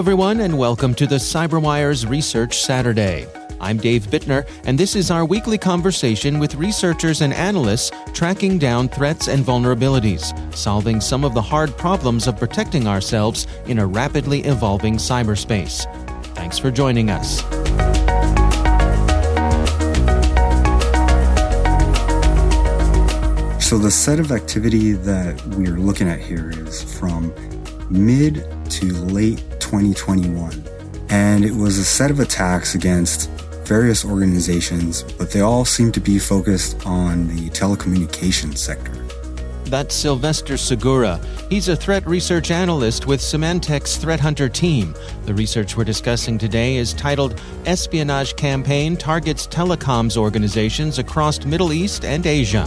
everyone, and welcome to the CyberWire's Research Saturday. I'm Dave Bittner, and this is our weekly conversation with researchers and analysts tracking down threats and vulnerabilities, solving some of the hard problems of protecting ourselves in a rapidly evolving cyberspace. Thanks for joining us. So, the set of activity that we're looking at here is from mid to late 2021. And it was a set of attacks against various organizations, but they all seem to be focused on the telecommunications sector. That's Sylvester Segura. He's a threat research analyst with Symantec's Threat Hunter team. The research we're discussing today is titled Espionage Campaign Targets Telecoms Organizations Across Middle East and Asia.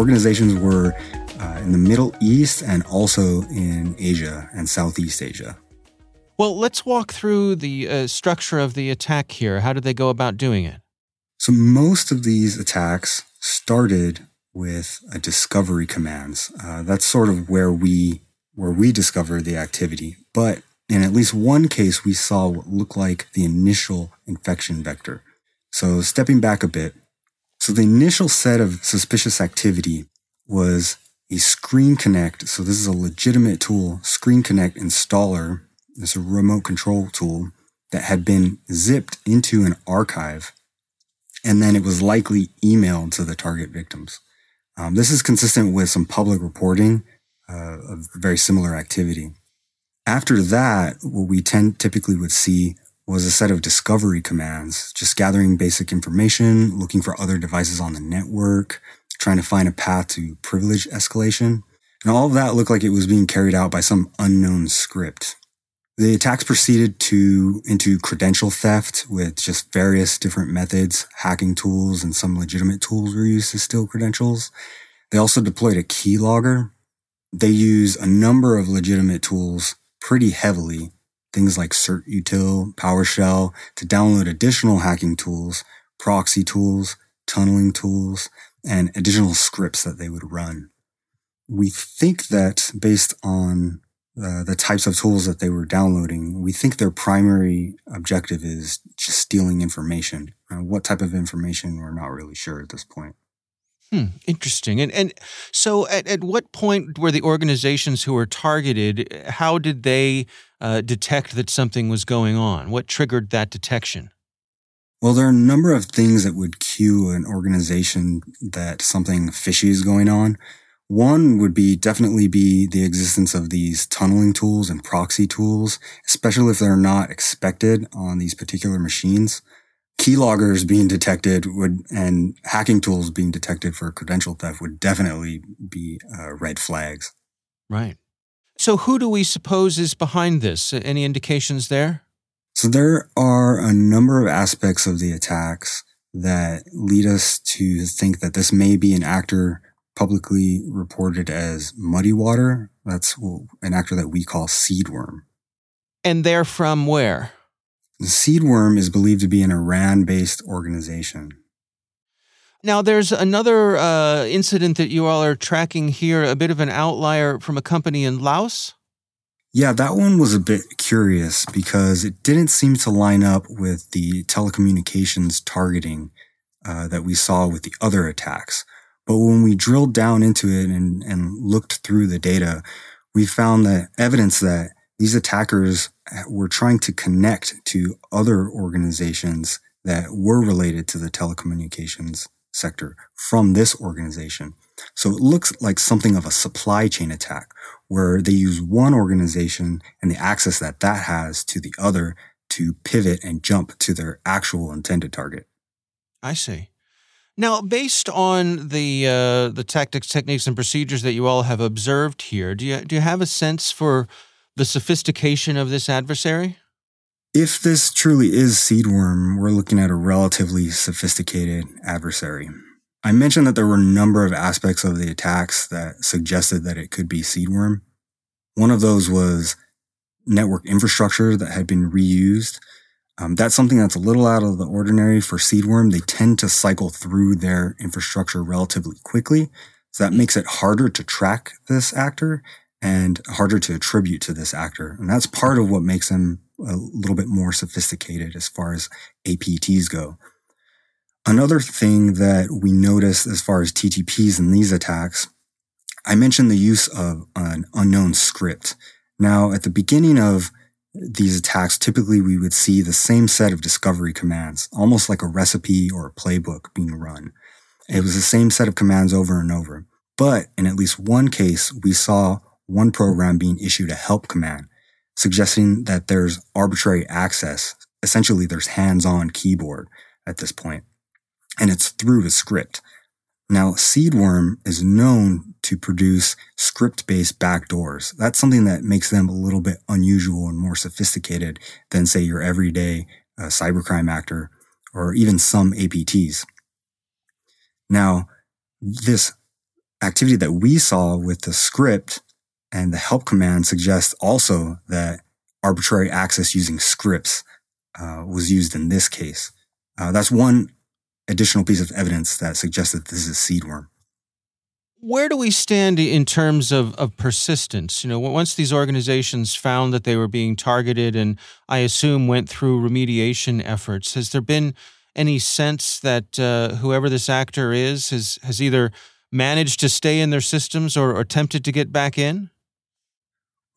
Organizations were uh, in the Middle East and also in Asia and Southeast Asia. Well, let's walk through the uh, structure of the attack here. How did they go about doing it? So, most of these attacks started with a discovery commands. Uh, that's sort of where we where we discovered the activity. But in at least one case, we saw what looked like the initial infection vector. So stepping back a bit, so the initial set of suspicious activity was a Screen Connect. So this is a legitimate tool, Screen Connect installer. It's a remote control tool that had been zipped into an archive, and then it was likely emailed to the target victims. Um, this is consistent with some public reporting uh, of very similar activity. After that, what we tend typically would see was a set of discovery commands, just gathering basic information, looking for other devices on the network, trying to find a path to privilege escalation. And all of that looked like it was being carried out by some unknown script. The attacks proceeded to into credential theft with just various different methods, hacking tools, and some legitimate tools were used to steal credentials. They also deployed a keylogger. They use a number of legitimate tools pretty heavily, things like CertUtil, PowerShell, to download additional hacking tools, proxy tools, tunneling tools, and additional scripts that they would run. We think that based on uh, the types of tools that they were downloading, we think their primary objective is just stealing information. Uh, what type of information, we're not really sure at this point. Hmm, interesting. And and so, at, at what point were the organizations who were targeted? How did they uh, detect that something was going on? What triggered that detection? Well, there are a number of things that would cue an organization that something fishy is going on. One would be definitely be the existence of these tunneling tools and proxy tools, especially if they're not expected on these particular machines. Keyloggers being detected would, and hacking tools being detected for credential theft would definitely be uh, red flags. Right. So, who do we suppose is behind this? Any indications there? So, there are a number of aspects of the attacks that lead us to think that this may be an actor publicly reported as MuddyWater. That's an actor that we call Seedworm. And they're from where? The Seedworm is believed to be an Iran based organization. Now, there's another uh, incident that you all are tracking here, a bit of an outlier from a company in Laos. Yeah, that one was a bit curious because it didn't seem to line up with the telecommunications targeting uh, that we saw with the other attacks. But when we drilled down into it and, and looked through the data, we found that evidence that these attackers were trying to connect to other organizations that were related to the telecommunications sector from this organization. So it looks like something of a supply chain attack where they use one organization and the access that that has to the other to pivot and jump to their actual intended target. I see. Now, based on the uh, the tactics, techniques, and procedures that you all have observed here, do you do you have a sense for the sophistication of this adversary? If this truly is Seedworm, we're looking at a relatively sophisticated adversary. I mentioned that there were a number of aspects of the attacks that suggested that it could be Seedworm. One of those was network infrastructure that had been reused um, that's something that's a little out of the ordinary for Seedworm. They tend to cycle through their infrastructure relatively quickly. So that makes it harder to track this actor and harder to attribute to this actor. And that's part of what makes them a little bit more sophisticated as far as APTs go. Another thing that we noticed as far as TTPs in these attacks, I mentioned the use of an unknown script. Now, at the beginning of these attacks, typically we would see the same set of discovery commands, almost like a recipe or a playbook being run. It was the same set of commands over and over. But in at least one case, we saw one program being issued a help command, suggesting that there's arbitrary access. Essentially, there's hands-on keyboard at this point, and it's through a script. Now, Seedworm is known to produce script-based backdoors. That's something that makes them a little bit unusual and more sophisticated than, say, your everyday uh, cybercrime actor or even some APTs. Now, this activity that we saw with the script and the help command suggests also that arbitrary access using scripts uh, was used in this case. Uh, that's one additional piece of evidence that suggests that this is a Seedworm. Where do we stand in terms of, of persistence? You know, once these organizations found that they were being targeted and I assume went through remediation efforts, has there been any sense that uh, whoever this actor is has, has either managed to stay in their systems or, or attempted to get back in?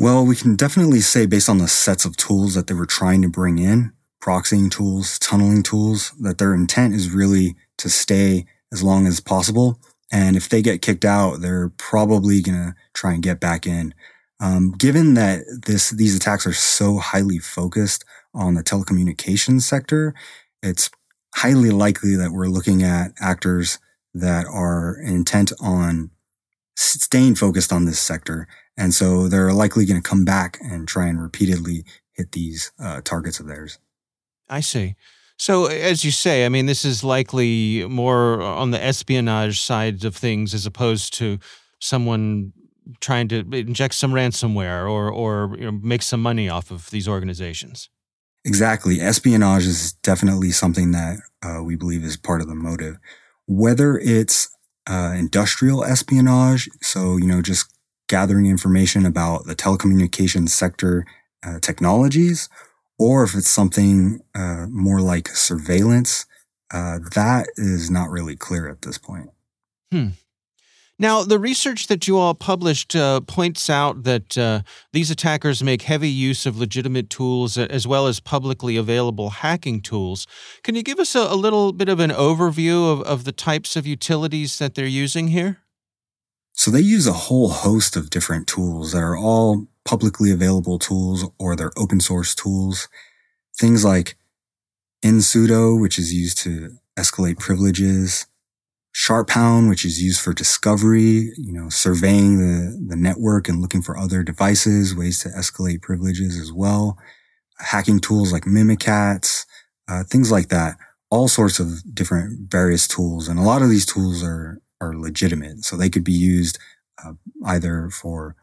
Well, we can definitely say based on the sets of tools that they were trying to bring in, proxying tools, tunneling tools, that their intent is really to stay as long as possible. And if they get kicked out, they're probably going to try and get back in. Um, given that this, these attacks are so highly focused on the telecommunications sector, it's highly likely that we're looking at actors that are intent on staying focused on this sector. And so they're likely going to come back and try and repeatedly hit these uh, targets of theirs. I see. So, as you say, I mean, this is likely more on the espionage side of things as opposed to someone trying to inject some ransomware or or you know, make some money off of these organizations. Exactly, espionage is definitely something that uh, we believe is part of the motive. Whether it's uh, industrial espionage, so you know, just gathering information about the telecommunications sector uh, technologies, or if it's something uh, more like surveillance, uh, that is not really clear at this point. Hmm. Now, the research that you all published uh, points out that uh, these attackers make heavy use of legitimate tools as well as publicly available hacking tools. Can you give us a, a little bit of an overview of, of the types of utilities that they're using here? So they use a whole host of different tools that are all publicly available tools or they're open source tools. Things like nsudo, which is used to escalate privileges, Sharphound, which is used for discovery, you know, surveying the, the network and looking for other devices, ways to escalate privileges as well. Hacking tools like Mimikatz, uh, things like that. All sorts of different various tools. And a lot of these tools are, are legitimate. So they could be used uh, either for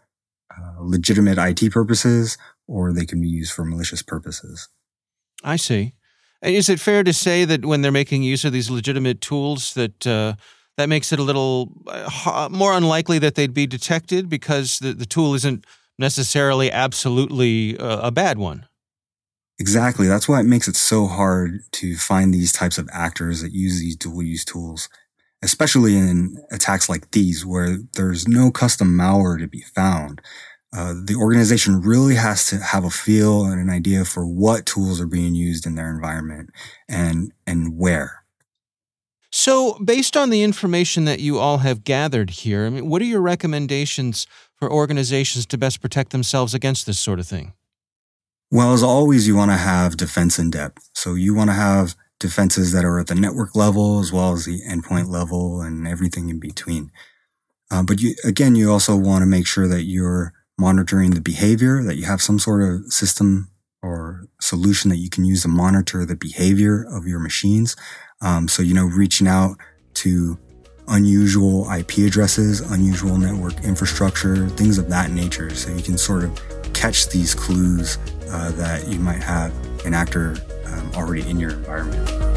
uh, legitimate IT purposes or they can be used for malicious purposes. I see. Is it fair to say that when they're making use of these legitimate tools, that uh, that makes it a little uh, more unlikely that they'd be detected because the, the tool isn't necessarily absolutely uh, a bad one? Exactly. That's why it makes it so hard to find these types of actors that use these dual use tools, especially in attacks like these where there's no custom malware to be found. Uh, the organization really has to have a feel and an idea for what tools are being used in their environment and and where. So, based on the information that you all have gathered here, I mean, what are your recommendations for organizations to best protect themselves against this sort of thing? Well, as always, you want to have defense in depth. So you want to have defenses that are at the network level as well as the endpoint level and everything in between. Uh, but you, again, you also want to make sure that you're monitoring the behavior, that you have some sort of system or solution that you can use to monitor the behavior of your machines. Um, so, you know, reaching out to unusual IP addresses, unusual network infrastructure, things of that nature. So you can sort of catch these clues uh, that you might have an actor um, already in your environment.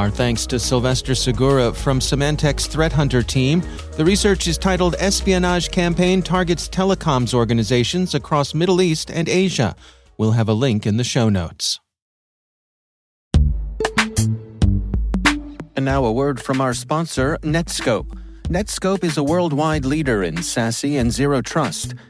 Our thanks to Sylvester Segura from Symantec's Threat Hunter team. The research is titled Espionage Campaign Targets Telecoms Organizations Across Middle East and Asia. We'll have a link in the show notes. And now a word from our sponsor, Netskope. Netskope is a worldwide leader in SASE and zero trust.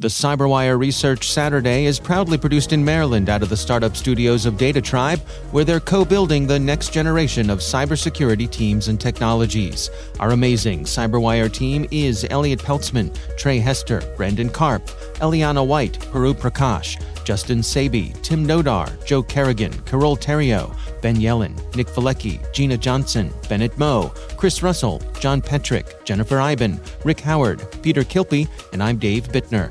The CyberWire Research Saturday is proudly produced in Maryland out of the startup studios of DataTribe, where they're co building the next generation of cybersecurity teams and technologies. Our amazing CyberWire team is Elliott Peltzman, Trey Hester, Brandon Karpf, Eliana White, Puru Prakash, Justin Sabie, Tim Nodar, Joe Carrigan, Carole Theriault, Ben Yelin, Nick Veliky, Gina Johnson, Bennett Moe, Chris Russell, John Petrik, Jennifer Eiben, Rick Howard, Peter Kilpe, and I'm Dave Bittner.